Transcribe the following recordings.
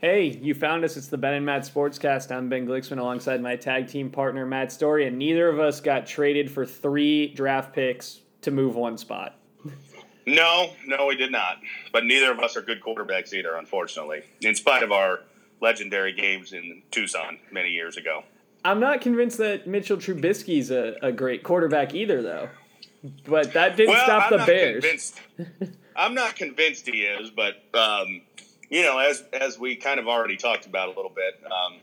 Hey, you found us. It's the Ben and Matt Sportscast. I'm Ben Glicksman alongside my tag team partner, Matt Story, and neither of us got traded for three draft picks to move one spot. No, no, we did not. But neither of us are good quarterbacks either, unfortunately, in spite of our legendary games in Tucson many years ago. I'm not convinced that Mitchell Trubisky's a, a great quarterback either, though. But that didn't well, stop I'm the Bears. I'm not convinced he is, but um, you know, as as we kind of already talked about a little bit, um,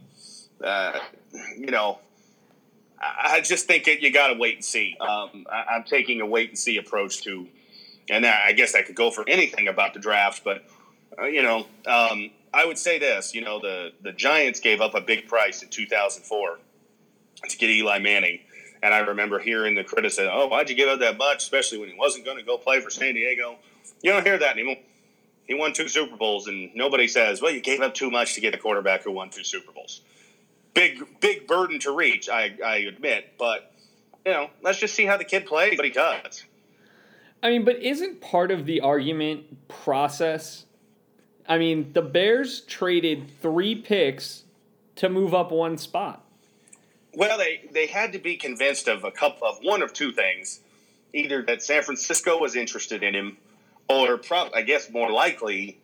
uh, you know, I, I just think it, you got to wait and see. Um, I, am taking a wait and see approach to, and I guess I could go for anything about the draft, but uh, you know, um, I would say this: you know, the the Giants gave up a big price in 2004 to get Eli Manning. And I remember hearing the criticism, "Oh, why'd you give up that much, especially when he wasn't going to go play for San Diego?" You don't hear that anymore he won two Super Bowls, and nobody says, "Well, you gave up too much to get a quarterback who won two Super Bowls." Big, big burden to reach, I, I admit, but you know, let's just see how the kid plays. But he does. I mean, but isn't part of the argument process? I mean, the Bears traded three picks to move up one spot. Well, they they had to be convinced of a couple of one of two things: either that San Francisco was interested in him or pro- I guess more likely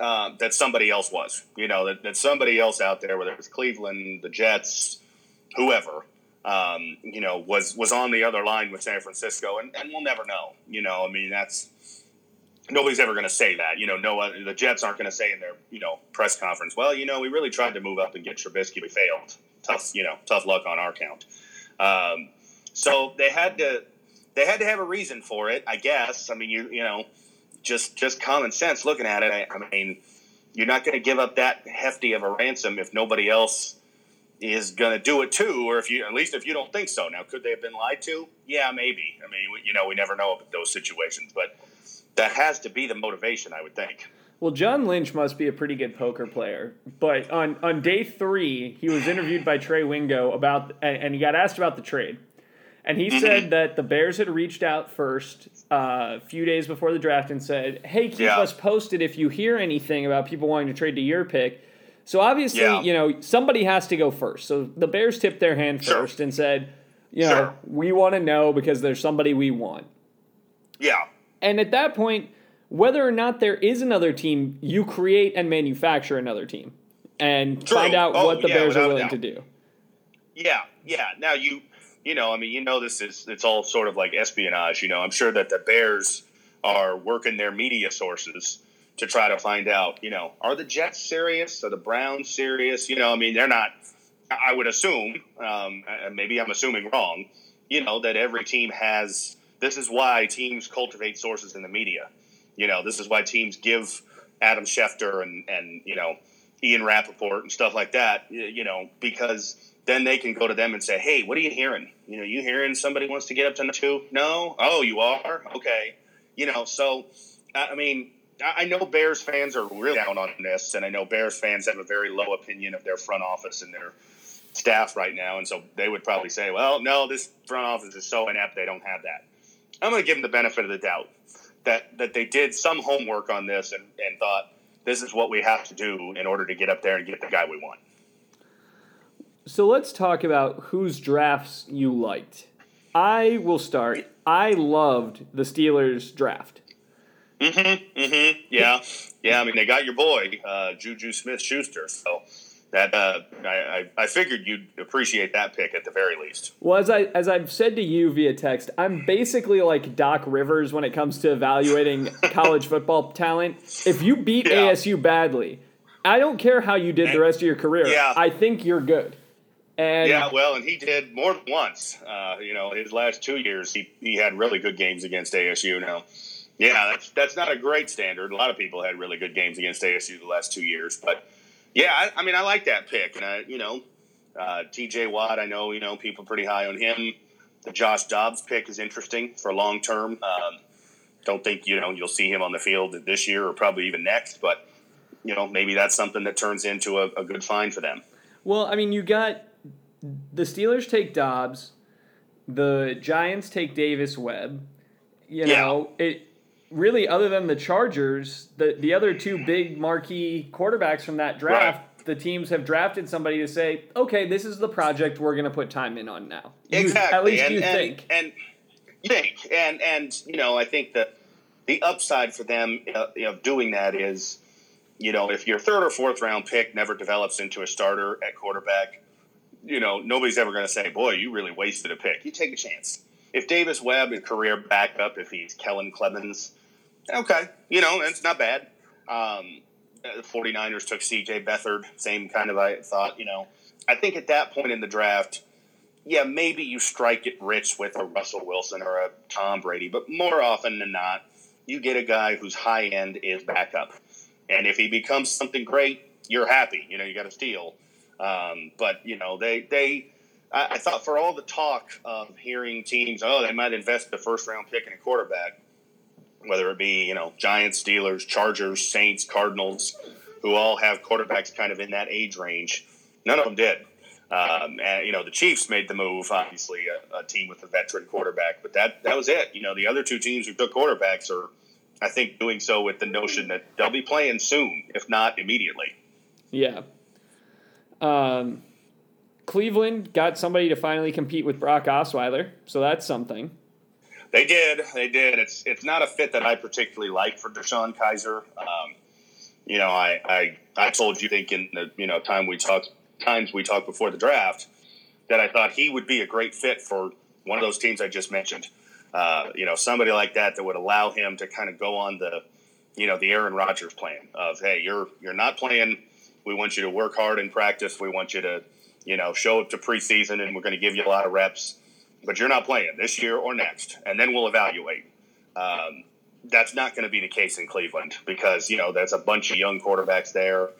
uh, that somebody else was. You know, that, that somebody else out there, whether it was Cleveland, the Jets, whoever, um, you know, was was on the other line with San Francisco, and, and we'll never know. You know, I mean, that's nobody's ever going to say that. You know, no, the Jets aren't going to say in their you know press conference, well, you know, we really tried to move up and get Trubisky, we failed. Tough, you know, tough luck on our count. Um, so they had to they had to have a reason for it, I guess. I mean, you you know just just common sense looking at it. I, I mean, you're not going to give up that hefty of a ransom if nobody else is going to do it too, or if you at least if you don't think so. Now, could they have been lied to? Yeah, maybe. I mean, you know, we never know about those situations, but that has to be the motivation, I would think. Well, John Lynch must be a pretty good poker player. But on, on day three, he was interviewed by Trey Wingo about, and he got asked about the trade. And he mm-hmm. said that the Bears had reached out first uh, a few days before the draft and said, "Hey, keep yeah. us posted if you hear anything about people wanting to trade to your pick." So obviously, yeah. you know, somebody has to go first. So the Bears tipped their hand sure. first and said, "You know, sure. we want to know because there's somebody we want." Yeah. And at that point, whether or not there is another team, you create and manufacture another team and True. find out oh, what the yeah, Bears are willing to do. Yeah, yeah. Now you you know, I mean, you know, this is it's all sort of like espionage. You know, I'm sure that the Bears are working their media sources to try to find out. You know, are the Jets serious? Are the Browns serious? You know, I mean, they're not. I would assume, um, maybe I'm assuming wrong. You know, that every team has. This is why teams cultivate sources in the media. You know, this is why teams give Adam Schefter and and you know Ian Rapoport and stuff like that. You know, because then they can go to them and say, "Hey, what are you hearing? You know, you hearing somebody wants to get up to two? No, oh, you are okay. You know, so I mean, I know Bears fans are really down on this, and I know Bears fans have a very low opinion of their front office and their staff right now, and so they would probably say, "Well, no, this front office is so inept; they don't have that." I'm going to give them the benefit of the doubt that that they did some homework on this and, and thought this is what we have to do in order to get up there and get the guy we want. So let's talk about whose drafts you liked. I will start. I loved the Steelers draft. Mm-hmm. Mm-hmm. Yeah. Yeah. I mean, they got your boy, uh, Juju Smith Schuster. So that uh, I, I figured you'd appreciate that pick at the very least. Well, as I as I've said to you via text, I'm basically like Doc Rivers when it comes to evaluating college football talent. If you beat yeah. ASU badly, I don't care how you did the rest of your career. Yeah. I think you're good. And yeah, well, and he did more than once. Uh, you know, his last two years, he, he had really good games against ASU. Now, yeah, that's that's not a great standard. A lot of people had really good games against ASU the last two years, but yeah, I, I mean, I like that pick, and I, you know, uh, T.J. Watt. I know you know people pretty high on him. The Josh Dobbs pick is interesting for long term. Um, don't think you know you'll see him on the field this year or probably even next, but you know maybe that's something that turns into a, a good find for them. Well, I mean, you got the Steelers take Dobbs, the Giants take Davis Webb. You know, yeah. it really, other than the Chargers, the the other two big marquee quarterbacks from that draft. Right. The teams have drafted somebody to say, okay, this is the project we're going to put time in on now. Exactly. at least and, you and, think. And you think, and and you know, I think that the upside for them uh, of doing that is, you know, if your third or fourth round pick never develops into a starter at quarterback, you know, nobody's ever going to say, boy, you really wasted a pick. You take a chance. If Davis Webb, a career backup, if he's Kellen Clemens, okay, you know, it's not bad. Um, the 49ers took CJ Beathard, same kind of I thought, you know. I think at that point in the draft, yeah, maybe you strike it rich with a Russell Wilson or a Tom Brady, but more often than not, you get a guy whose high end is backup. And if he becomes something great, you're happy. You know, you got a steal. Um, but you know, they they I, I, thought for all the talk of hearing teams, oh, they might invest the first round pick in a quarterback, whether it be you know Giants, Steelers, Chargers, Saints, Cardinals, who all have quarterbacks kind of in that age range. None of them did. Um, and you know the Chiefs made the move, obviously a, a, team with a veteran quarterback, but that that was it. You know the other two teams who took quarterbacks are, I think, doing so with the notion that they'll be playing soon, if not immediately. Yeah, um, Cleveland got somebody to finally compete with Brock Osweiler, so that's something. They did. They did. It's it's not a fit that I particularly like for DeShone Kizer. Um, you know, I, I I told you think in the you know time we talked times we talked before the draft that I thought he would be a great fit for one of those teams I just mentioned. Uh, you know, somebody like that that would allow him to kind of go on the you know the Aaron Rodgers plan of hey, you're you're not playing we want you to work hard in practice. We want you to, you know, show up to preseason, and we're going to give you a lot of reps. But you're not playing this year or next, and then we'll evaluate. Um, that's not going to be the case in Cleveland because you know there's a bunch of young quarterbacks there.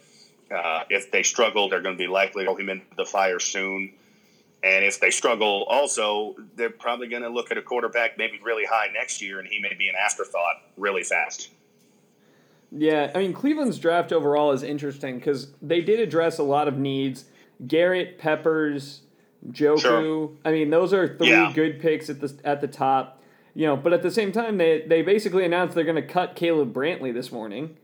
Uh, if they struggle, they're going to be likely to throw him into the fire soon. And if they struggle, also they're probably going to look at a quarterback maybe really high next year, and he may be an afterthought really fast. Yeah, I mean Cleveland's draft overall is interesting because they did address a lot of needs. Garrett, Peppers, Njoku. Sure. I mean, those are three yeah. good picks at the at the top. You know, but at the same time, they they basically announced they're going to cut Caleb Brantley this morning.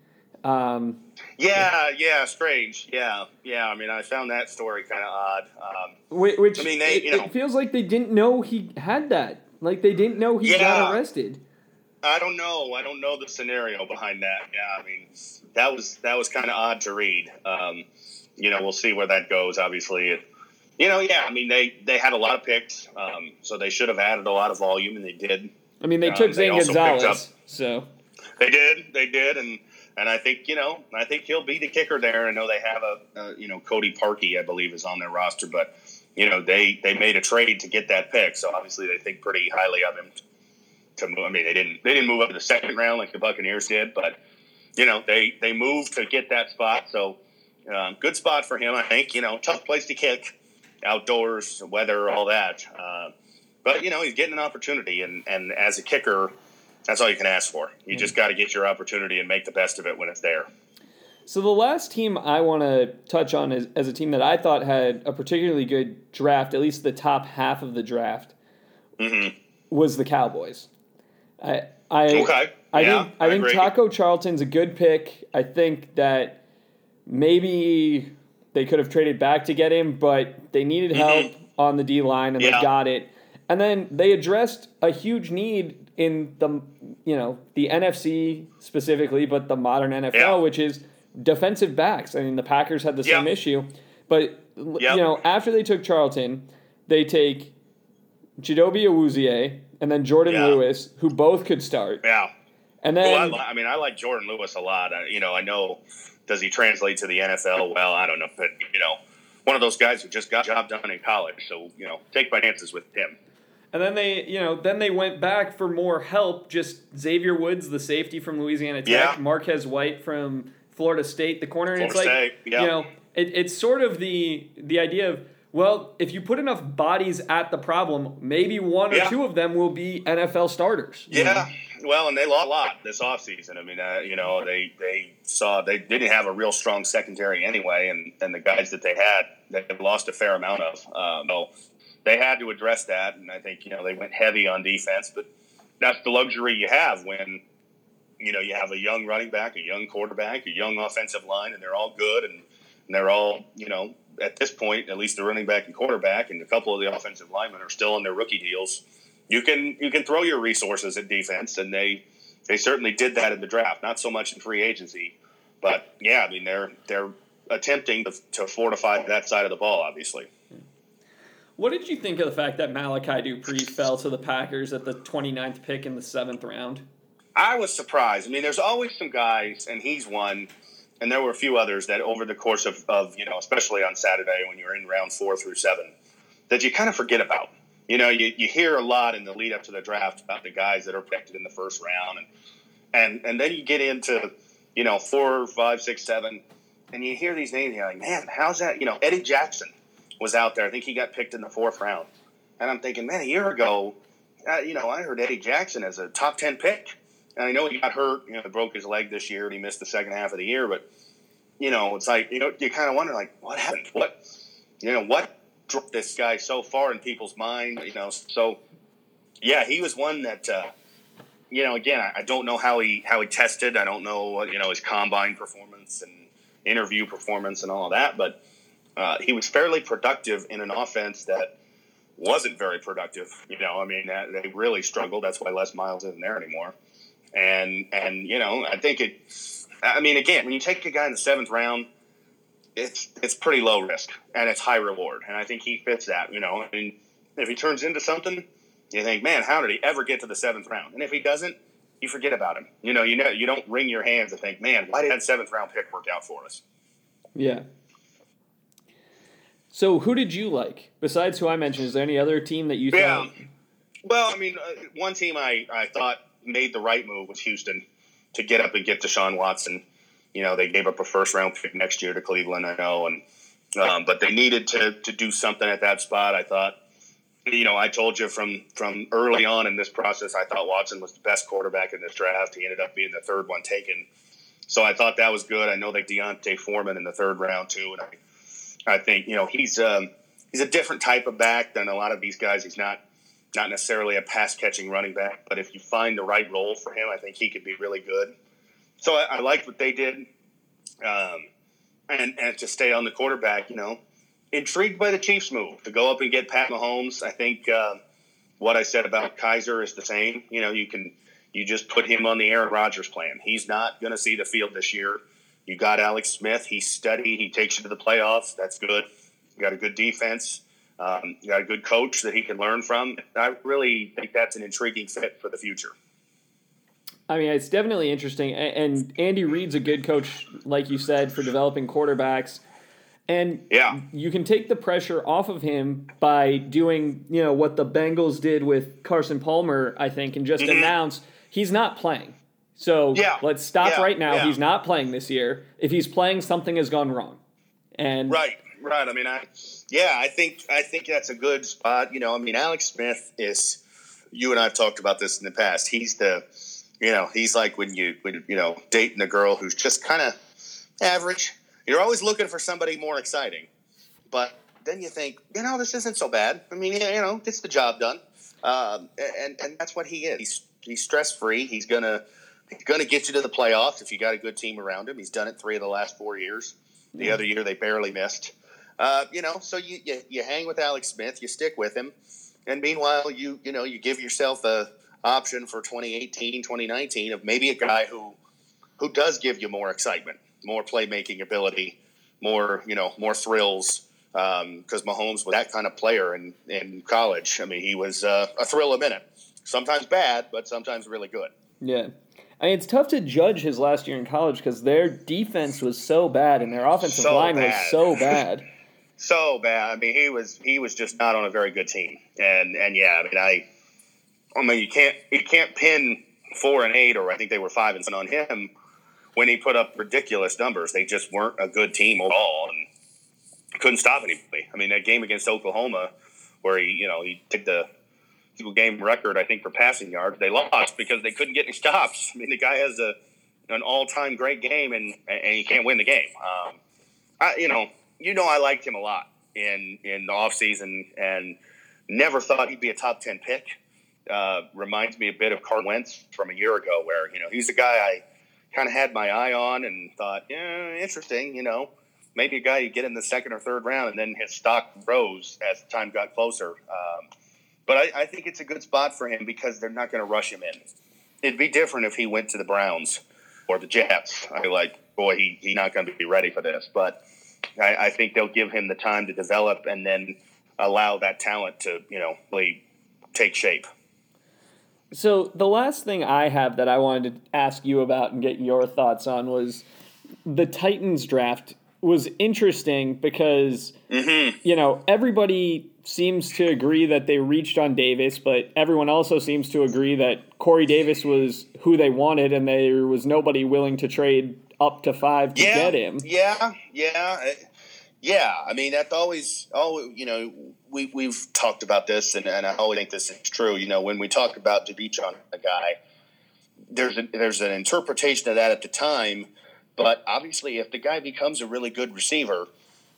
Um, yeah, yeah, strange. Yeah, yeah. I mean, I found that story kind of odd. Um, which, I mean, they, it, you know, it feels like they didn't know he had that. Like they didn't know he yeah. got arrested. I don't know. I don't know the scenario behind that. Yeah, I mean, that was that was kind of odd to read. Um, you know, we'll see where that goes. Obviously, it, you know, yeah. I mean, they they had a lot of picks, um, so they should have added a lot of volume, and they did. I mean, they took um, Zane Gonzalez, up, so they did, they did, and and I think you know, I think he'll be the kicker there. I know they have a, a you know Cody Parkey, I believe, is on their roster, but you know they they made a trade to get that pick, so obviously they think pretty highly of him to move. I mean, they didn't they didn't move up in the second round like the Buccaneers did, but you know they they moved to get that spot. So um, good spot for him, I think. You know, tough place to kick, outdoors, weather, all that. Uh, but you know, he's getting an opportunity, and and as a kicker, that's all you can ask for. You just got to get your opportunity and make the best of it when it's there. So the last team I want to touch on is as a team that I thought had a particularly good draft, at least the top half of the draft, mm-hmm. was the Cowboys. I I okay. I yeah, think I, I think agree. Taco Charlton's a good pick. I think that maybe they could have traded back to get him, but they needed mm-hmm. help mm-hmm. on the D line and yeah. they got it. And then they addressed a huge need in the you know the NFC specifically, but the modern NFL, yeah. which is defensive backs. I mean, the Packers had the same issue, but you know after they took Charlton, they take Chidobe Awuzie, and then Jordan yeah. Lewis, who both could start. Yeah. And then well, I, li- I, mean, I like Jordan Lewis a lot. I, you know, I know does he translate to the NFL? Well, I don't know, but you know, one of those guys who just got job done in college. So you know, take my chances with him. And then they, you know, then they went back for more help. Just Xavier Woods, the safety from Louisiana Tech, yeah. Marquez White from Florida State, the corner. And Florida it's like, State. Yeah. you know, it, it's sort of the the idea of well, if you put enough bodies at the problem, maybe one or yeah. two of them will be NFL starters. Yeah. Well, and they lost a lot this offseason. I mean, uh, you know, they, they saw they didn't have a real strong secondary anyway, and, and the guys that they had, they lost a fair amount of. Um, so they had to address that, and I think, you know, they went heavy on defense, but that's the luxury you have when you know, you have a young running back, a young quarterback, a young offensive line, and they're all good and, and they're all, you know, at this point, at least the running back and quarterback, and a couple of the offensive linemen are still on their rookie deals. You can you can throw your resources at defense, and they they certainly did that in the draft. Not so much in free agency, but yeah, I mean they're they're attempting to, to fortify that side of the ball, obviously. What did you think of the fact that Malachi Dupre fell to the Packers at the 29th pick in the seventh round? I was surprised. I mean, there's always some guys, and he's one, and there were a few others that over the course of, of you know, especially on Saturday when you're in round four through seven, that you kind of forget about. You know, you, you hear a lot in the lead up to the draft about the guys that are picked in the first round, and and and then you get into you know four, five, six, seven, and you hear these names, and you're like, man, how's that? You know, Eddie Jackson was out there. I think he got picked in the fourth round, and I'm thinking, man, a year ago, uh, you know, I heard Eddie Jackson as a top ten pick, and I know he got hurt. You know, broke his leg this year, and he missed the second half of the year. But you know, it's like you know, you kind of wonder, like, what happened? What you know, what dropped this guy so far in people's mind? You know, so yeah, he was one that. Uh, you know, again, I, don't know how he how he tested. I don't know you know his combine performance and interview performance and all of that, but uh, he was fairly productive in an offense that wasn't very productive. You know, I mean, they really struggled. That's why Les Miles isn't there anymore. And and you know, I think it. I mean, again, when you take a guy in the seventh round, it's it's pretty low risk and it's high reward, and I think he fits that. You know, I mean, if he turns into something, you think, man, how did he ever get to the seventh round? And if he doesn't, you forget about him. You know, you know, you don't wring your hands and think, man, why did that seventh round pick work out for us? Yeah. So, who did you like besides who I mentioned? Is there any other team that you yeah. thought? Well, I mean, uh, one team I, I thought made the right move was Houston to get up and get Deshaun Watson. You know, they gave up a first round pick next year to Cleveland, I know, and um, but they needed to to do something at that spot. I thought, you know, I told you from from early on in this process, I thought Watson was the best quarterback in this draft. He ended up being the third one taken, so I thought that was good. I know they D'Onta Foreman in the third round too, and I I think you know he's um, he's a different type of back than a lot of these guys. He's not not necessarily a pass catching running back, but if you find the right role for him, I think he could be really good. So I, I liked what they did, um, and and to stay on the quarterback, you know, intrigued by the Chiefs' move to go up and get Pat Mahomes. I think uh, what I said about Kizer is the same. You know, you can you just put him on the Aaron Rodgers plan. He's not going to see the field this year. You got Alex Smith. He's steady. He takes you to the playoffs. That's good. You got a good defense. Um, you got a good coach that he can learn from. I really think that's an intriguing fit for the future. I mean, it's definitely interesting. And Andy Reid's a good coach, like you said, for developing quarterbacks. And yeah. you can take the pressure off of him by doing, you know, what the Bengals did with Carson Palmer, I think, and just mm-hmm. announce he's not playing. So yeah. let's stop yeah. right now. Yeah. He's not playing this year. If he's playing, something has gone wrong. And right, right. I mean, I yeah, I think I think that's a good spot. You know, I mean, Alex Smith is. You and I have talked about this in the past. He's the, you know, he's like when you when you know dating a girl who's just kind of average. You're always looking for somebody more exciting, but then you think, you know, this isn't so bad. I mean, you know, gets the job done, um, and and that's what he is. He's he's stress free. He's gonna He's going to get you to the playoffs if you got a good team around him. He's done it three of the last four years. The other year they barely missed. Uh, you know, so you, you, you hang with Alex Smith, you stick with him, and meanwhile you you know you give yourself a option for 2018, 2019 of maybe a guy who who does give you more excitement, more playmaking ability, more you know more thrills. Because um, Mahomes was that kind of player in in college. I mean, he was uh, a thrill a minute. Sometimes bad, but sometimes really good. Yeah. I mean, it's tough to judge his last year in college because their defense was so bad and their offensive so line bad. was so bad. so bad. I mean, he was he was just not on a very good team. And and yeah, I mean, I I mean, you can't you can't pin four and eight, or I think they were five and seven on him when he put up ridiculous numbers. They just weren't a good team overall, and couldn't stop anybody. I mean, that game against Oklahoma, where he you know he took the game record, I think, for passing yards. They lost because they couldn't get any stops. I mean, the guy has a an all time great game, and and he can't win the game. Um, I, you know, you know, I liked him a lot in in the offseason and never thought he'd be a top ten pick. Uh, reminds me a bit of Carl Wentz from a year ago, where you know he's a guy I kind of had my eye on and thought, yeah, interesting. You know, maybe a guy you get in the second or third round, and then his stock rose as time got closer. Um, but I, I, think it's a good spot for him because they're not going to rush him in. It'd be different if he went to the Browns or the Jets. I like, boy, he, he's not going to be ready for this. But I, I think they'll give him the time to develop and then allow that talent to, you know, really take shape. So the last thing I have that I wanted to ask you about and get your thoughts on was the Titans draft was interesting because mm-hmm. you know everybody seems to agree that they reached on Davis, but everyone also seems to agree that Corey Davis was who they wanted, and there was nobody willing to trade up to five to yeah, get him. Yeah, yeah, yeah. I mean, that's always, always you know, we we've talked about this, and, and I always think this is true. You know, when we talk about to reach on a guy, there's a, there's an interpretation of that at the time but obviously, if the guy becomes a really good receiver,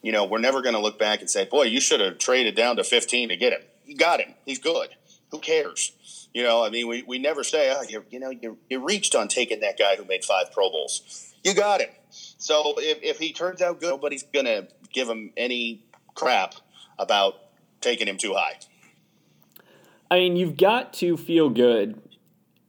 you know, we're never going to look back and say, boy, you should have traded down to 15 to get him. You got him. He's good. Who cares? You know, I mean, we, we never say, oh, you you know, you, you reached on taking that guy who made five Pro Bowls. You got him. So if, if he turns out good, nobody's going to give him any crap about taking him too high. I mean, you've got to feel good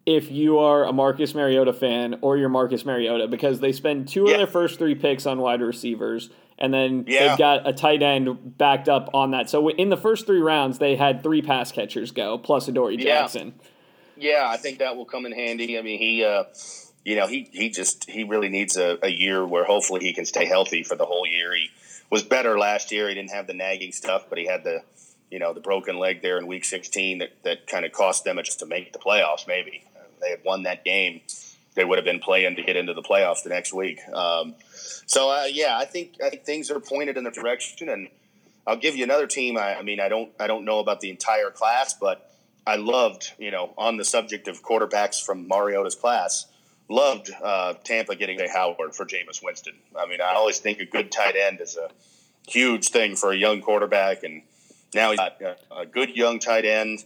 if you are a Marcus Mariota fan or you're Marcus Mariota because they spend two yeah. of their first three picks on wide receivers and then yeah. they've got a tight end backed up on that. So in the first three rounds, they had three pass catchers go plus Adoree Jackson. Yeah. yeah, I think that will come in handy. I mean, he, uh, you know, he he just he really needs a, a year where hopefully he can stay healthy for the whole year. He was better last year. He didn't have the nagging stuff, but he had the you know the broken leg there in week 16 that, that kind of cost them just to make the playoffs maybe they had won that game, they would have been playing to get into the playoffs the next week. Um, so uh, yeah, I think I think things are pointed in the direction, and I'll give you another team. I, I, mean, I don't I don't know about the entire class, but I loved you know on the subject of quarterbacks from Mariota's class. Loved uh, Tampa getting a Howard for Jameis Winston. I mean, I always think a good tight end is a huge thing for a young quarterback, and now he's got a, a good young tight end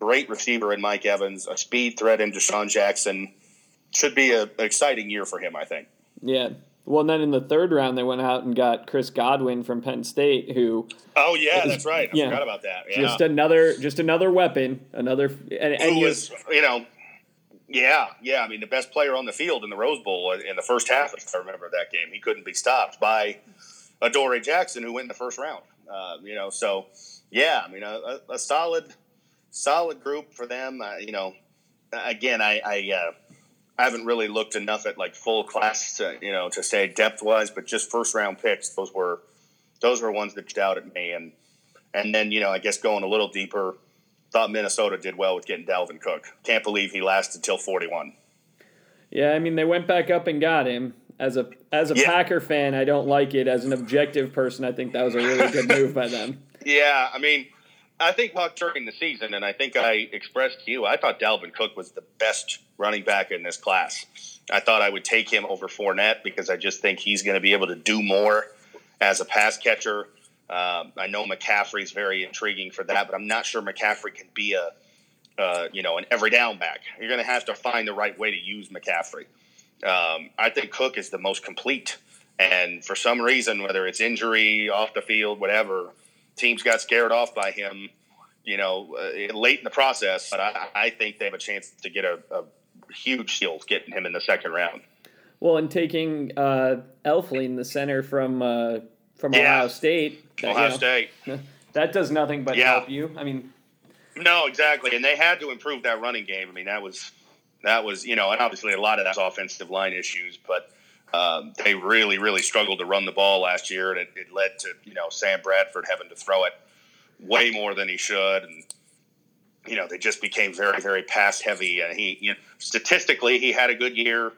great receiver in Mike Evans, a speed threat in DeSean Jackson. Should be a, an exciting year for him, I think. Yeah. Well, and then in the third round, they went out and got Chris Godwin from Penn State, who. Oh yeah, that's right. I yeah, forgot about that. Yeah. Just another, just another weapon, another. And, and who was, you know, yeah, yeah. I mean, the best player on the field in the Rose Bowl in the first half. I remember that game, he couldn't be stopped by Adoree Jackson, who went in the first round. Uh, you know, so yeah, I mean, a, a solid solid group for them. Uh, you know, again, I I, uh, I, haven't really looked enough at like full class, to, you know, to say depth wise, but just first round picks. Those were those were ones that jumped out at me, and and then you know, I guess going a little deeper, thought Minnesota did well with getting Dalvin Cook. Can't believe he lasted till forty one. Yeah, I mean they went back up and got him. As a as a yeah. Packer fan, I don't like it. As an objective person, I think that was a really good move by them. Yeah, I mean, I think during the season, and I think I expressed to you, I thought Dalvin Cook was the best running back in this class. I thought I would take him over Fournette because I just think he's going to be able to do more as a pass catcher. Um, I know McCaffrey's very intriguing for that, but I'm not sure McCaffrey can be a uh, you know an every down back. You're going to have to find the right way to use McCaffrey. Um, I think Cook is the most complete, and for some reason, whether it's injury, off the field, whatever teams got scared off by him, you know, uh, late in the process. But I, I, think they have a chance to get a, a huge shield getting him in the second round. Well, and taking uh, Elflein, the center from uh, from yeah. Ohio State, that, Ohio you know, State, that does nothing but yeah. help you. I mean, no, exactly, and they had to improve that running game. I mean, that was that was you know, and obviously a lot of that's offensive line issues, but um, they really, really struggled to run the ball last year, and it, it, led to you know Sam Bradford having to throw it way more than he should, and you know they just became very, very pass heavy. And he, you know, statistically, he had a good year,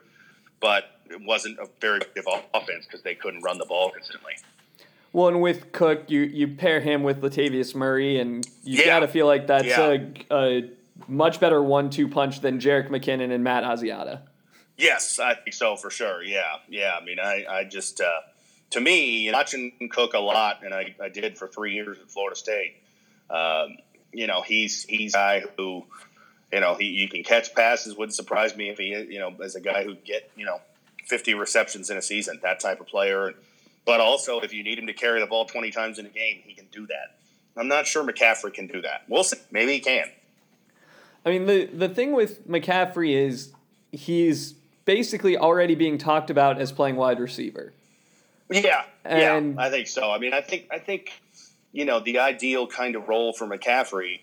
but it wasn't a very effective offense because they couldn't run the ball consistently. Well, and with Cook, you you pair him with Latavius Murray, and you yeah. got to feel like that's yeah. a, a much better one-two punch than Jerick McKinnon and Matt Asiata. Yes, I think so for sure. Yeah, yeah. I mean, I, I just, uh, to me, watching Cook a lot, and I, I did for three years at Florida State. Um, you know, he's he's a guy who You know, he you can catch passes. Wouldn't surprise me if he, you know, as a guy who get you know, fifty receptions in a season, that type of player. But also, if you need him to carry the ball twenty times in a game, he can do that. I'm not sure McCaffrey can do that. We'll see. Maybe he can. I mean, the the thing with McCaffrey is he's basically already being talked about as playing wide receiver. Yeah, And- yeah, I think so. I mean, I think I think you know the ideal kind of role for McCaffrey,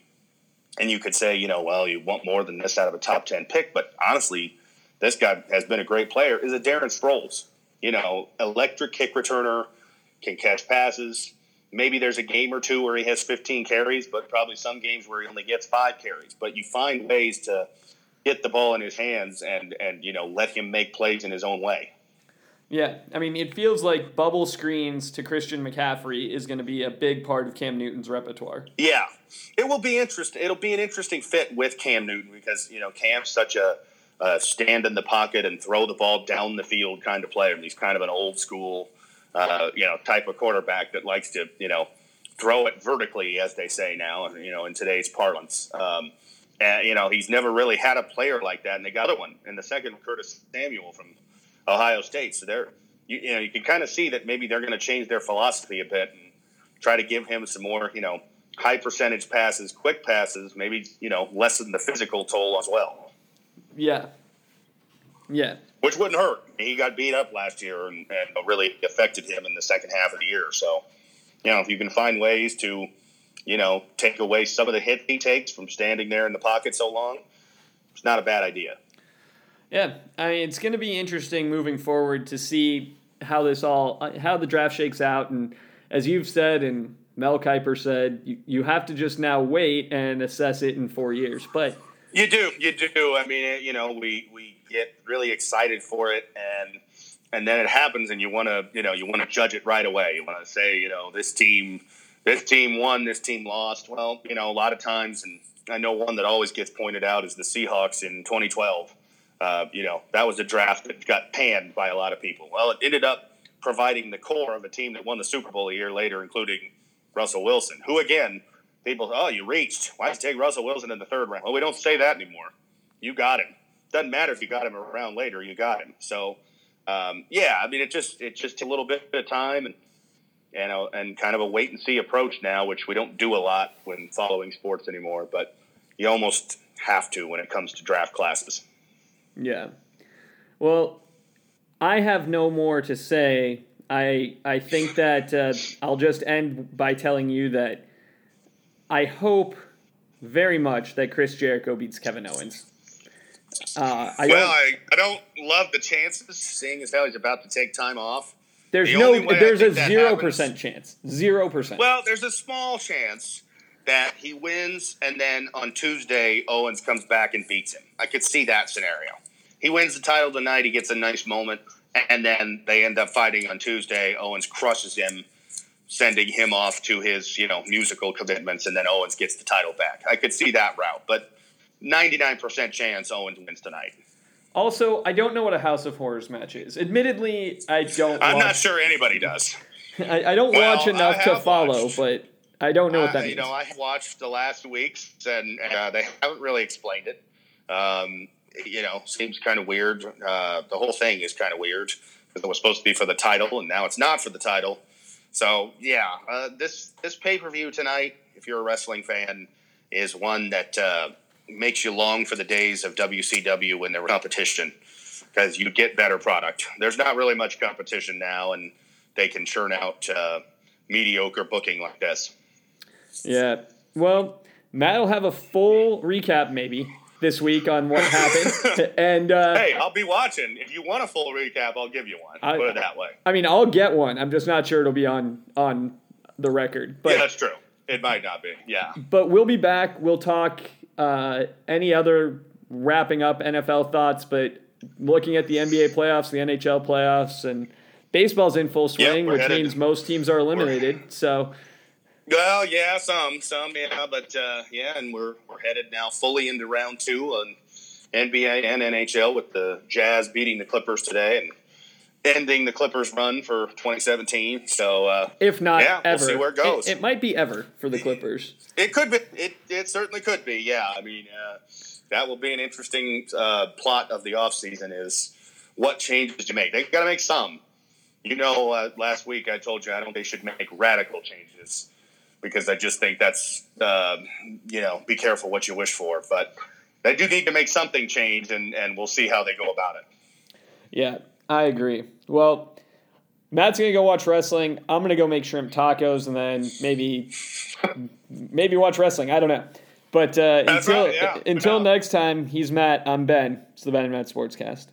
and you could say, you know, well, you want more than this out of a top ten pick, but honestly, this guy has been a great player. Is a Darren Sproles, you know, electric kick returner, can catch passes. Maybe there's a game or two where he has 15 carries, but probably some games where he only gets five carries. But you find ways to get the ball in his hands and and you know let him make plays in his own way. Yeah, I mean, it feels like bubble screens to Christian McCaffrey is going to be a big part of Cam Newton's repertoire. Yeah, it will be interesting. It'll be an interesting fit with Cam Newton because you know Cam's such a, a stand in the pocket and throw the ball down the field kind of player. He's kind of an old school, uh, you know, type of quarterback that likes to you know throw it vertically, as they say now. You know, in today's parlance. Um, and you know he's never really had a player like that, and they got one in the second, Curtis Samuel from Ohio State. So they're you, you know you can kind of see that maybe they're going to change their philosophy a bit and try to give him some more you know high percentage passes, quick passes, maybe you know lessen the physical toll as well, Yeah. Yeah. which wouldn't hurt. He got beat up last year and, and really affected him in the second half of the year. So you know if you can find ways to you know take away some of the hit he takes from standing there in the pocket so long, it's not a bad idea. Yeah, I mean, it's going to be interesting moving forward to see how this all, how the draft shakes out. And as you've said, and Mel Kiper said, you, you have to just now wait and assess it in four years. But You do, you do. I mean, it- you know, we we get really excited for it, and and then it happens, and you want to, you know, you want to judge it right away. You want to say, you know, this team, this team won, this team lost. Well, you know, a lot of times, and I know one that always gets pointed out is the Seahawks in 2012. Uh, you know, that was a draft that got panned by a lot of people. Well, it ended up providing the core of a team that won the Super Bowl a year later, including Russell Wilson, who again, people, oh, you reached. Why'd you take Russell Wilson in the third round? Well, we don't say that anymore. You got him. Doesn't matter if you got him around later. You got him. So, um, yeah, I mean, it just it just a little bit of time and and a, and kind of a wait and see approach now, which we don't do a lot when following sports anymore. But you almost have to when it comes to draft classes. yeah. Well, I have no more to say. I I think that uh, I'll just end by telling you that I hope very much that Chris Jericho beats Kevin Owens. Uh, I well, I, I don't love the chances, seeing as how he's about to take time off. there's the no only way I there's a zero percent chance. Zero percent. Well, there's a small chance that he wins, and then on Tuesday, Owens comes back and beats him. I could see that scenario. He wins the title tonight, he gets a nice moment, and then they end up fighting on Tuesday. Owens crushes him, sending him off to his, you know, musical commitments, and then Owens gets the title back. I could see that route, but 99% chance Owens wins tonight. Also, I don't know what a House of Horrors match is. Admittedly, I don't. I'm watch, not sure anybody does. I, I don't Well, watch enough to follow, watched. but I don't know what that Uh, means. You know, I watched the last weeks, and uh, they haven't really explained it. Um, you know, seems kind of weird. Uh, the whole thing is kind of weird because it was supposed to be for the title, and now it's not for the title. So yeah, uh, this this pay per view tonight, if you're a wrestling fan, is one that uh, makes you long for the days of WCW when there was competition because you get better product. There's not really much competition now, and they can churn out uh, mediocre booking like this. Yeah. Well, Matt will have a full recap maybe this week on what happened, and uh, Hey, I'll be watching. If you want a full recap, I'll give you one. I- Put it that way. I mean, I'll get one. I'm just not sure it'll be on on the record, but yeah, that's true. It might not be. Yeah. but we'll be back. We'll talk uh, any other wrapping up NFL thoughts, but looking at the NBA playoffs, the NHL playoffs, and baseball's in full swing, we're which headed- means most teams are eliminated. So Well, yeah, some, some, yeah, but uh, yeah, and we're we're headed now fully into round two on NBA and NHL with the Jazz beating the Clippers today and ending the Clippers run for 2017. So uh, if not Yeah, we'll see where it goes. It, might be ever for the Clippers. It could be. It, it certainly could be. Yeah. I mean, uh, that will be an interesting uh, plot of the offseason is what changes you make. They got to make some. You know, uh, last week I told you I don't think they should make radical changes because I just think that's, uh, you know, be careful what you wish for. But they do need to make something change, and, and we'll see how they go about it. Yeah, I agree. Well, Matt's gonna go watch wrestling. I'm gonna go make shrimp tacos, and then maybe maybe watch wrestling. I don't know. But uh, until right, yeah. until next time, he's Matt. I'm Ben. It's the Ben and Matt Sportscast.